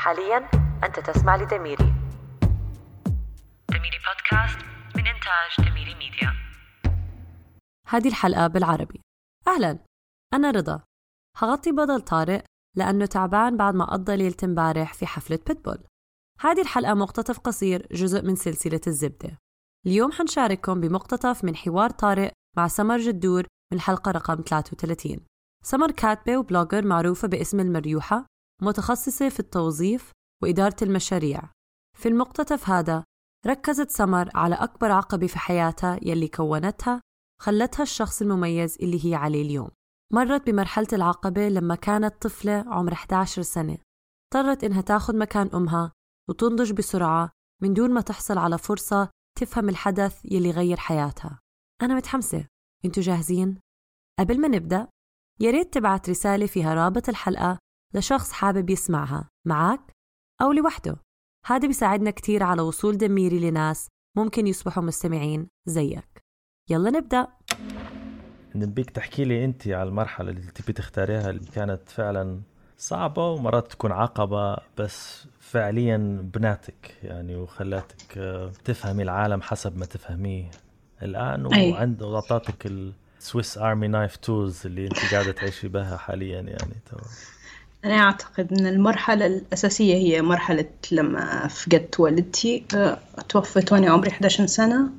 حاليا أنت تسمع لدميري. دميري بودكاست من إنتاج دميري ميديا. هذه الحلقة بالعربي. أهلا. أنا رضا. هغطي بدل طارق لأنه تعبان بعد ما قضى ليلة امبارح في حفلة بيتبول. هذه الحلقة مقتطف قصير جزء من سلسلة الزبدة. اليوم حنشارككم بمقتطف من حوار طارق مع سمر جدور من الحلقة رقم 33 سمر كاتبة وبلوجر معروفة باسم المريوحة متخصصة في التوظيف وإدارة المشاريع. في المقتطف هذا ركزت سمر على أكبر عقبة في حياتها يلي كونتها خلتها الشخص المميز اللي هي عليه اليوم. مرت بمرحلة العقبة لما كانت طفلة عمر 11 سنة. اضطرت إنها تاخد مكان أمها وتنضج بسرعة من دون ما تحصل على فرصة تفهم الحدث يلي غير حياتها. أنا متحمسة. أنتوا جاهزين؟ قبل ما نبدأ يا ريت تبعت رسالة فيها رابط الحلقة لشخص حابب يسمعها معك أو لوحده. هذا بيساعدنا كتير على وصول دميري لناس ممكن يصبحوا مستمعين زيك. يلا نبدأ. نبيك تحكي لي أنت على المرحلة اللي تبي تختاريها اللي كانت فعلا صعبة ومرات تكون عقبة بس فعليا بناتك يعني وخلاتك آه، تفهمي العالم حسب ما تفهميه الآن وعند وعطاتك ال Swiss army knife tools اللي أنت قاعدة تعيشي بها حاليا يعني تمام أنا أعتقد أن المرحلة الأساسية هي مرحلة لما فقدت والدتي. أه، توفت وأنا عمري 11 سنة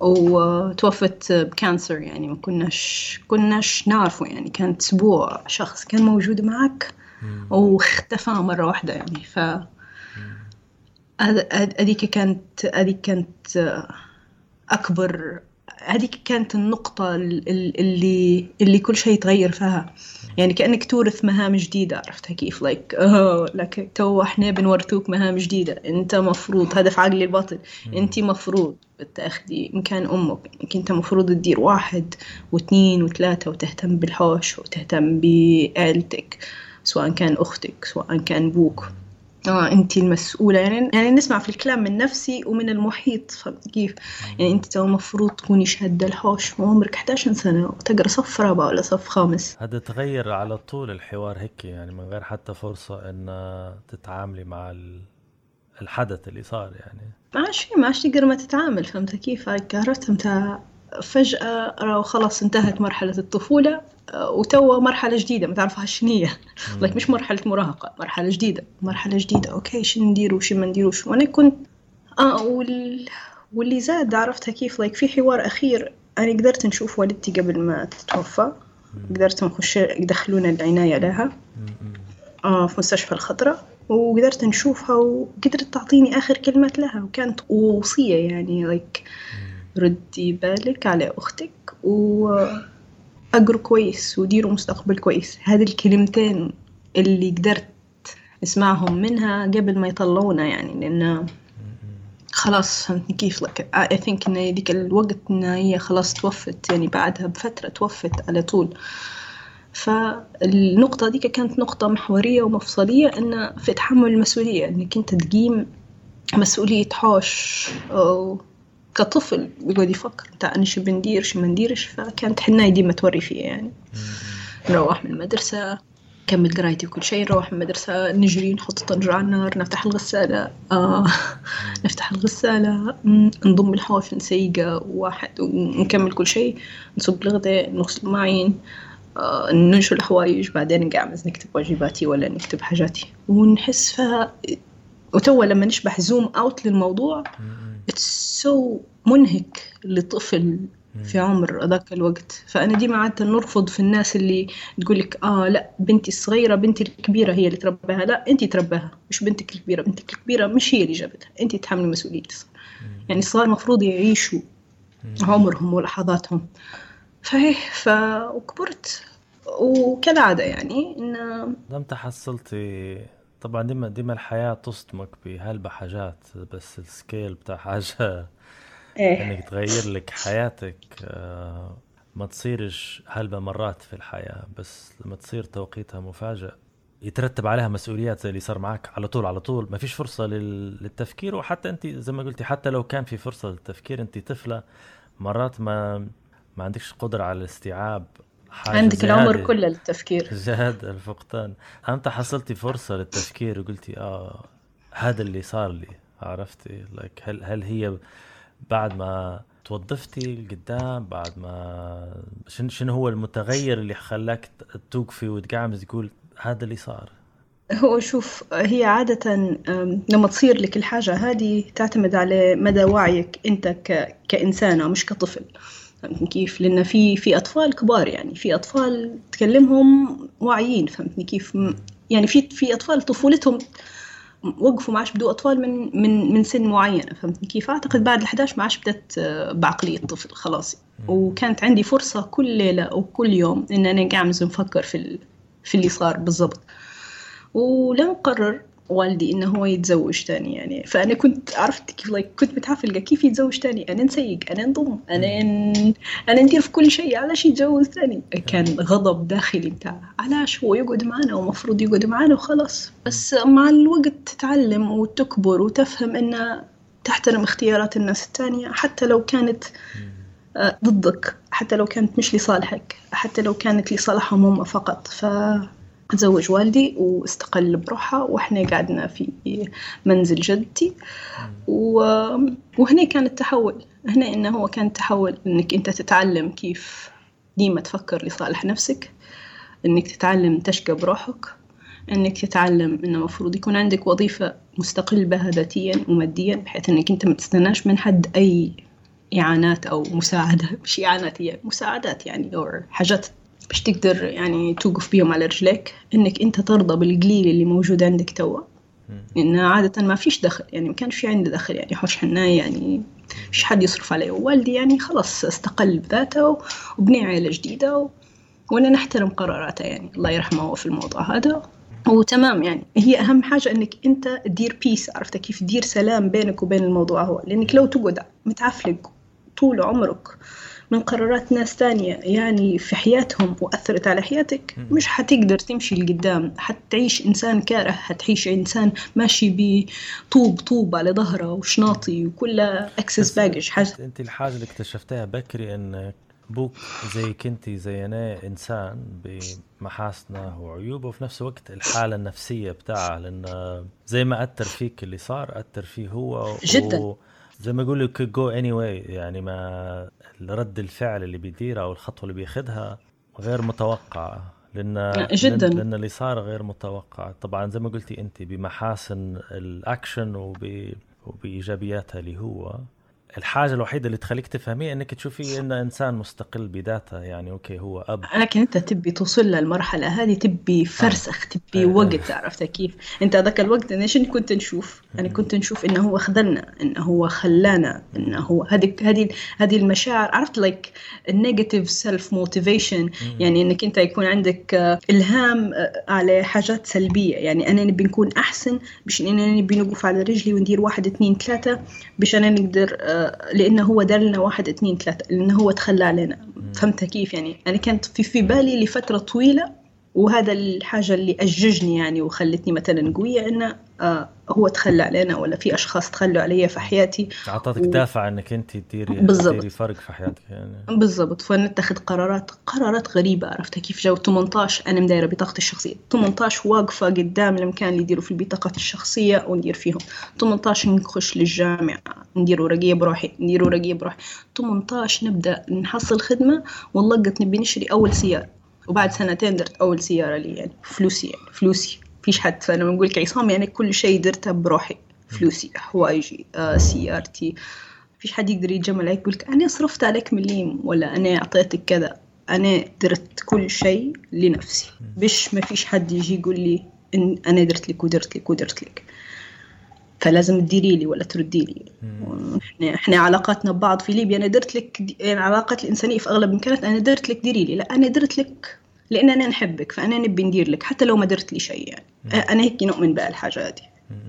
وتوفت ب cancer يعني ما كناش كناش نعرفه يعني. كانت أسبوع شخص كان موجود معك واختفى مرة واحدة يعني. ف هذيك كانت هذيك كانت أكبر هذيك كانت النقطة اللي اللي كل شيء تغير فيها. يعني كأنك تورث مهام جديدة عرفتها كيف like like, oh, لك تو إحنا بنورثوك مهام جديدة. انت مفروض في عقلي الباطن. انت مفروض تاخدي مكان أمك. انك انت مفروض تدير واحد واثنين وثلاثة وتهتم بالحوش وتهتم بعائلتك سواء كان أختك سواء كان بوك آه انت المسؤولة يعني يعني نسمع في الكلام من نفسي ومن المحيط فهمت كيف؟ يعني انت تو المفروض تكوني شادة الحوش وعمرك 11 سنة وتقرأ صف رابع ولا صف خامس هذا تغير على طول الحوار هيك يعني من غير حتى فرصة إن تتعاملي مع الحدث اللي صار يعني ما شيء ما تقدر ما تتعامل فهمت كيف؟ عرفت متى فجأة خلاص انتهت مرحلة الطفولة وتوا مرحلة جديدة. ما تعرفها شنية لك مش مرحلة مراهقة مرحلة جديدة. مرحلة جديدة. okay شو نديرو وش ما نديروش وأنا كنت آه وال... واللي زاد عرفتها كيف؟ like في حوار أخير. أنا قدرت نشوف والدتي قبل ما تتوفى. قدرت نخش يدخلونا العناية لها. آه في مستشفى الخضراء. وقدرت نشوفها وقدرت تعطيني آخر كلمات لها. وكانت وصية يعني like ردي بالك على أختك و أجروا كويس وديروا مستقبل كويس. هذه الكلمتين اللي قدرت اسمعهم منها قبل ما يطلعونا يعني لأن خلاص فهمتني كيف لك I think إن ذيك الوقت إن هي خلاص توفت يعني بعدها بفترة توفت على طول. فالنقطة ديك كانت نقطة محورية ومفصلية إن في تحمل المسؤولية إنك أنت تقيم مسؤولية حوش أو كطفل بيقعد يفكر بتاع أنا شو بندير شو ما نديرش؟ فكانت حناية ديما توري فيها يعني. نروح من المدرسة كمل قرايتي وكل شيء نروح من المدرسة نجري نحط الطنجرة على النار نفتح الغسالة. آه نفتح الغسالة نضم الحوش نسيقه واحد ونكمل كل شيء. نصب الغداء نغسل المواعين آه ننشر الحوايج بعدين نقعمز نكتب واجباتي ولا نكتب حاجاتي. ونحس فيها وتوا لما نشبح zoom out للموضوع it's so منهك لطفل في عمر ذاك الوقت. فأنا ديما عادة نرفض في الناس اللي تقول لك آه لا بنتي الصغيرة بنتي الكبيرة هي اللي تربيها لا أنت تربيها مش بنتك الكبيرة. بنتك الكبيرة مش هي اللي جابتها. أنت تحملي مسؤولية يعني الصغار المفروض يعيشوا عمرهم ولحظاتهم. فهي ف وكبرت وكالعادة يعني إن لم تحصلتي طبعا ديما ديما الحياة تصدمك بهلبة حاجات بس السكيل بتاع حاجة إيه؟ انك تغير لك حياتك آه، ما تصيرش هلبة مرات في الحياة بس لما تصير توقيتها مفاجئ يترتب عليها مسؤوليات زي اللي صار معك على طول على طول ما فيش فرصة للتفكير وحتى أنت زي ما قلتي حتى لو كان في فرصة للتفكير أنت طفلة مرات ما ما عندكش قدرة على الاستيعاب عندك العمر كله للتفكير. جهد الفقدان. أنت حصلتي فرصة للتفكير وقلتي آه هذا اللي صار لي عرفتي لايك هل هل هي بعد ما توظفتي قدام بعد ما شنو شنو هو المتغير اللي خلاك توقفي وتقعمز تقول هذا اللي صار؟ هو شوف هي عادة لما تصير لك الحاجة هذه تعتمد على مدى وعيك أنت كإنسانة مش كطفل. فهمتني كيف؟ لأن في في أطفال كبار يعني في أطفال تكلمهم واعيين فهمتني كيف؟ يعني في في أطفال طفولتهم وقفوا ما عادش بدوا أطفال من من من سن معينة فهمتني كيف؟ أعتقد بعد ال11 ما عادش بدأت آه، بعقلية طفل خلاص وكانت عندي فرصة كل ليلة أو كل يوم إن أنا قاعد نفكر في في اللي صار بالضبط ولم قرر والدي إنه هو يتزوج تاني يعني. فأنا كنت عرفت كيف لايك كنت متعفلقه كيف يتزوج تاني. أنا نسيق أنا نضم أنا ن... أنا ندير في كل شيء علاش يتجوز تاني. كان غضب داخلي بتاع علاش هو يقعد معنا ومفروض يقعد معنا وخلاص. بس مع الوقت تتعلم وتكبر وتفهم إن تحترم اختيارات الناس الثانية حتى لو كانت آه، ضدك حتى لو كانت مش لصالحك حتى لو كانت لصالحهم هم فقط. ف تزوج والدي واستقل بروحها وإحنا قعدنا في منزل جدتي وهنا كان التحول. هنا إنه هو كان التحول إنك أنت تتعلم كيف ديما تفكر لصالح نفسك إنك تتعلم تشقى بروحك إنك تتعلم إنه المفروض يكون عندك وظيفة مستقل بها ذاتيا وماديا بحيث إنك أنت ما تستناش من حد أي إعانات أو مساعدة. مش إعانات هي مساعدات يعني أو حاجات باش تقدر يعني توقف بيهم على رجليك إنك أنت ترضى بالقليل اللي موجود عندك توا. لأن عادة ما فيش دخل يعني ما كانش في عندي دخل يعني حوش حنا يعني فيش حد يصرف علي ووالدي يعني خلاص استقل بذاته وبني عائلة جديدة و... وأنا نحترم قراراته يعني. الله يرحمه هو في الموضوع هذا. وتمام يعني. هي أهم حاجة إنك أنت تدير peace عرفت كيف؟ تدير سلام بينك وبين الموضوع هو. لأنك لو تقعد متعفلق طول عمرك من قرارات ناس تانية يعني في حياتهم وأثرت على حياتك مش حتقدر تمشي لقدام. حتعيش إنسان كاره حتعيش إنسان ماشي بطوب طوب على ظهره وشناطي وكلها excess baggage حاجة. أنت الحاجة اللي اكتشفتها بكري أنك بوك زي كنتي زي أنا إنسان بمحاسنه وعيوبه وفي نفس الوقت الحالة النفسية بتاعه لأن زي ما أثر فيك اللي صار أثر فيه هو جدا. و... زي ما يقولوا could go anyway يعني ما رد الفعل اللي بيديره أو الخطوة اللي بياخذها غير متوقعه لأن جدا. لأن اللي صار غير متوقع. طبعا زي ما قلتي انت بمحاسن الأكشن وب وبإيجابياتها اللي هو الحاجة الوحيدة اللي تخليك تفهميه إنك تشوفي انه إنسان مستقل بذاته. يعني okay هو أب. لكن أنت تبي توصل للمرحلة هذه تبي فرسخ تبي وقت عرفت كيف؟ أنت ذاك الوقت أنا شنو كنت نشوف؟ أنا كنت نشوف إنه هو خذلنا إنه هو خلانا إنه هو هذه هذه هذه المشاعر عرفت like ال negative self motivation يعني إنك أنت يكون عندك آه، إلهام آه، على حاجات سلبية. يعني أنا نبي نكون أحسن باش أنا نبي نوقف على رجلي وندير واحد اثنين ثلاثة باش أنا نقدر آه، لأنه هو دار لنا واحد اثنين ثلاثة لأنه هو تخلى علينا. فهمت كيف يعني؟ أنا كانت في في بالي لفترة طويلة وهذا الحاجة اللي أججني يعني وخلتني مثلا قوية إنه آه هو تخلى علينا ولا في أشخاص تخلوا علي في حياتي؟ أعطتك و... دافع إنك أنت تديري بالزبط. تديري فرق في حياتك يعني. بالضبط. فنتخذ قرارات قرارات غريبة عرفت كيف؟ جو 18 أنا مدايرة بطاقتي الشخصية. 18 واقفة قدام المكان اللي يديروا في البطاقات الشخصية وندير فيهم. 18 نخش للجامعة ندير ورقية بروحي ندير ورقية بروحي. 18 نبدأ نحصل خدمة ونلقط نبي نشتري أول سيارة. وبعد سنتين درت أول سيارة لي يعني فلوسي يعني فلوسي. فيش حد. فأنا بنقول لك عصام يعني كل شيء درته بروحي. فلوسي حوايجي آه سيارتي فيش حد يقدر يتجمل عليك يقول لك أنا صرفت عليك مليم ولا أنا أعطيتك كذا. أنا درت كل شيء لنفسي. بش ما فيش حد يجي يقول لي إن أنا درت لك ودرت لك ودرت لك. فلازم تديري لي ولا تردي لي. إحنا إحنا علاقاتنا ببعض في ليبيا. أنا درت لك يعني العلاقات الإنسانية في أغلب كانت أنا درت لك ديري لي. لا أنا درت لك لأن أنا نحبك فأنا نبي ندير لك حتى لو ما درت لي شيء يعني. أنا هيك نؤمن بهالحاجه هذه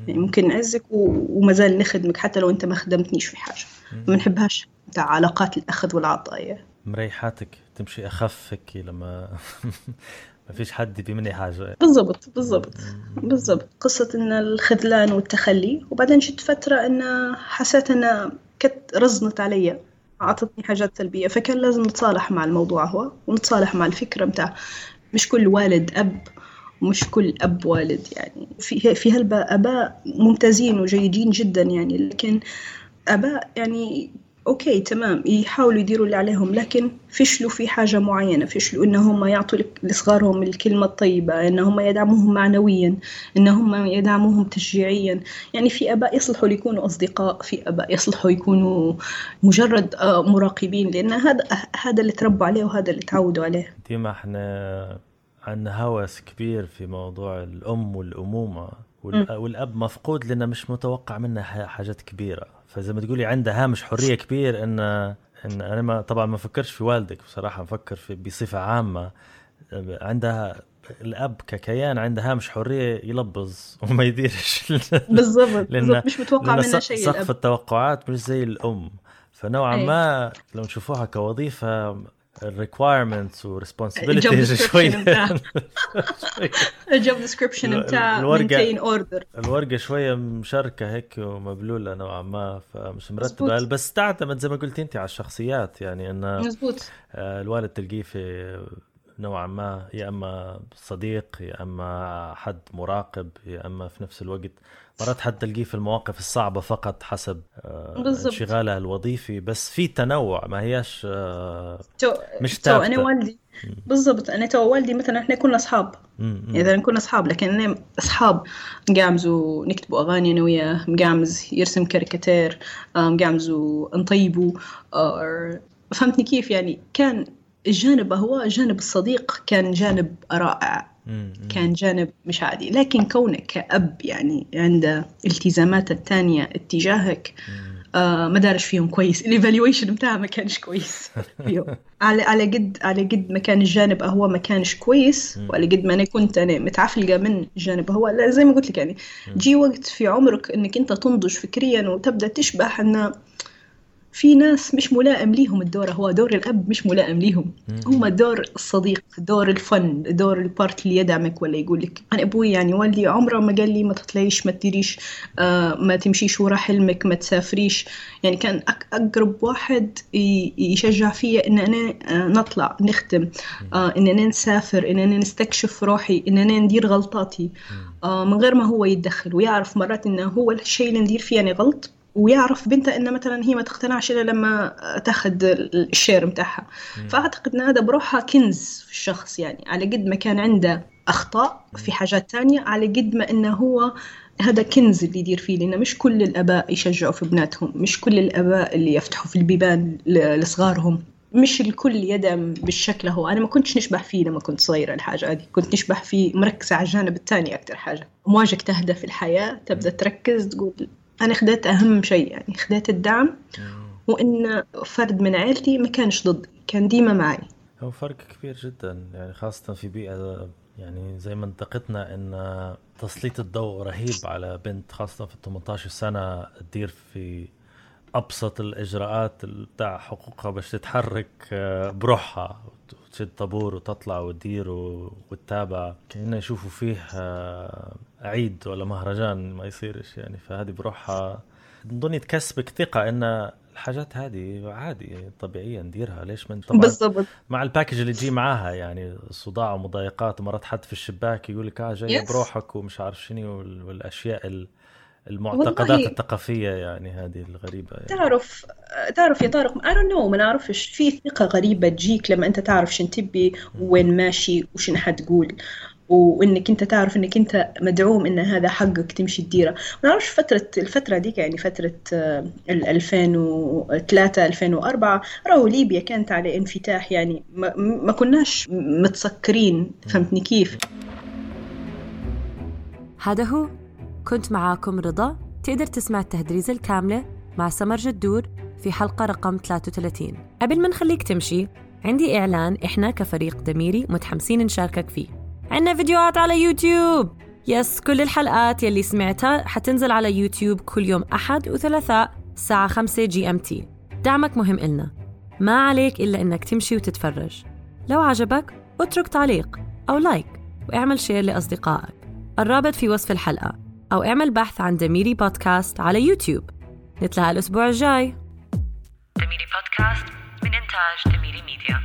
يعني ممكن نعزك ومازال نخدمك حتى لو أنت ما خدمتنيش في حاجة. ما نحبهاش. تاع علاقات الأخذ والعطاء. مريحاتك تمشي اخف هيك لما ما فيش حد يبي مني حاجة. بالضبط بالضبط بالضبط. قصة إن الخذلان والتخلي وبعدين جت فترة إن حسيت إن كت رزنت علي. أعطتني حاجات سلبية. فكان لازم نتصالح مع الموضوع هو ونتصالح مع الفكرة متاع مش كل والد أب مش كل أب والد يعني في في هالآباء ممتازين وجيدين جدا يعني لكن آباء يعني okay تمام. يحاولوا يديروا اللي عليهم لكن فشلوا في حاجة معينة. فشلوا إن هم يعطوا لصغارهم الكلمة الطيبة إن هم يدعموهم معنويا إن هم يدعموهم تشجيعيا. يعني في أباء يصلحوا ليكونوا أصدقاء في أباء يصلحوا يكونوا مجرد آه، مراقبين. لأن هذا هذا اللي تربوا عليه وهذا اللي تعودوا عليه. ديما إحنا عندنا هوس كبير في موضوع الأم والأمومة. والأب مفقود لأنه مش متوقع منه حاجات كبيرة. فزي ما تقولي عنده هامش حرية كبير ان إن أنا ما طبعا ما فكرش في والدك بصراحة مفكر في بصفة عامة. عندها الأب ككيان عنده هامش حرية يلبز وما يديرش. بالضبط بالضبط. مش متوقع منه شيء سقف التوقعات مش زي الأم. فنوعا أي. ما لو نشوفوها كوظيفة ال requirements و responsibilities شوي ال job description بتاع maintain order الورقة شوية مشركه هيك ومبلولة نوعا ما فمش مرتبة. بس تعتمد زي ما قلت أنت على الشخصيات يعني انه مزبوط آه، الوالد تلقيه في نوعا ما يا إما صديق يا إما حد مراقب يا إما في نفس الوقت مرات حد تلقيه في المواقف الصعبة فقط حسب آه، انشغالها الوظيفي. بس في تنوع ما هياش آه، مش تو أنا والدي بالضبط أنا تو والدي مثلا إحنا كنا أصحاب. إذا كنا أصحاب لكن أنا أصحاب. نقعمزوا نكتبوا أغاني أنا وياه مقعمز يرسم كاريكاتير آه، نقعمزوا نطيبوا فهمتني كيف؟ يعني كان الجانب هو جانب الصديق كان جانب رائع. كان جانب مش عادي. لكن كونك كأب يعني عنده التزامات الثانية اتجاهك آه ما دارش فيهم كويس. ال evaluation بتاعه ما كانش كويس. فيهم على على قد على قد ما كان الجانب هو ما كانش كويس وعلى قد ما أنا كنت أنا متعفلقة من الجانب هو. لا زي ما قلت لك يعني جي وقت في عمرك إنك أنت تنضج فكريا وتبدأ تشبح انه في ناس مش ملائم ليهم الدور هو دور الأب مش ملائم ليهم. هم دور الصديق دور الفن دور البارت اللي يدعمك ولا يقول لك أنا أبوي يعني والدي عمره ما قال لي ما تطلعيش ما تديريش آه ما تمشيش ورا حلمك ما تسافريش. يعني كان أقرب واحد يشجع فيا إن أنا آه نطلع نختم آه إننا نسافر إننا نستكشف روحي إننا ندير غلطاتي. آه من غير ما هو يتدخل ويعرف مرات إنه هو الشيء اللي ندير فيه يعني غلط. ويعرف بنته ان مثلا هي ما تقتنعش إلا لما تأخذ الشير متاعها. فأعتقد إن هذا بروحها كنز في الشخص يعني على قد ما كان عنده أخطاء في حاجات تانية على قد ما إنه هو هذا كنز اللي يدير فيه لأن مش كل الأباء يشجعوا في بناتهم مش كل الأباء اللي يفتحوا في البيبان لصغارهم مش الكل يدعم بالشكل هو. أنا ما كنتش نشبح فيه لما كنت صغيرة الحاجة هذه كنت نشبح فيه مركزة على الجانب الثاني أكثر حاجة. مواجهك تهدف في الحياة تبدأ تركز تقول أنا خديت أهم شيء يعني خديت الدعم وإن فرد من عائلتي ما كانش ضدي كان ديما معي. هو فرق كبير جدا يعني خاصة في بيئة يعني زي منطقتنا إن تسليط الضوء رهيب على بنت خاصة في 18 سنة تدير في أبسط الإجراءات بتاع حقوقها باش تتحرك آه، بروحها وتشد طابور وتطلع وتدير وتتابع. كأنه يشوفوا فيه آه، عيد ولا مهرجان ما يصيرش يعني. فهذه بروحها نظن تكسبك ثقة إن الحاجات هذه عادي طبيعية نديرها. ليش من؟ طبعا بالضبط. مع الباكج اللي تجي معاها يعني صداع ومضايقات ومرات حد في الشباك يقول لك آه جاي بروحك ومش عارف شنو والأشياء المعتقدات الثقافية يعني هذه الغريبة يعني. تعرف تعرف يا طارق I don't know ما نعرفش. في ثقة غريبة تجيك لما أنت تعرف شن تبي وين ماشي وشن حتقول. وإنك أنت تعرف إنك أنت مدعوم إن هذا حقك تمشي تديره. ما نعرفش فترة الفترة ديك يعني فترة 2003 2004 راهو ليبيا كانت على انفتاح يعني ما, ما كناش متسكرين. فهمتني كيف؟ هذا هو كنت معاكم رضا. تقدر تسمع التهدريزة الكاملة مع سمر جدور في حلقة رقم 33 قبل ما نخليك تمشي عندي إعلان إحنا كفريق دميري متحمسين نشاركك فيه. عندنا فيديوهات على يوتيوب. yes كل الحلقات يلي سمعتها حتنزل على يوتيوب كل يوم أحد وثلاثاء الساعة 5 GMT دعمك مهم إلنا. ما عليك إلا إنك تمشي وتتفرج. لو عجبك اترك تعليق أو like واعمل share لأصدقائك. الرابط في وصف الحلقة. أو اعمل بحث عن دميري بودكاست على يوتيوب. نتلاقى الأسبوع الجاي. دميري بودكاست من إنتاج دميري ميديا.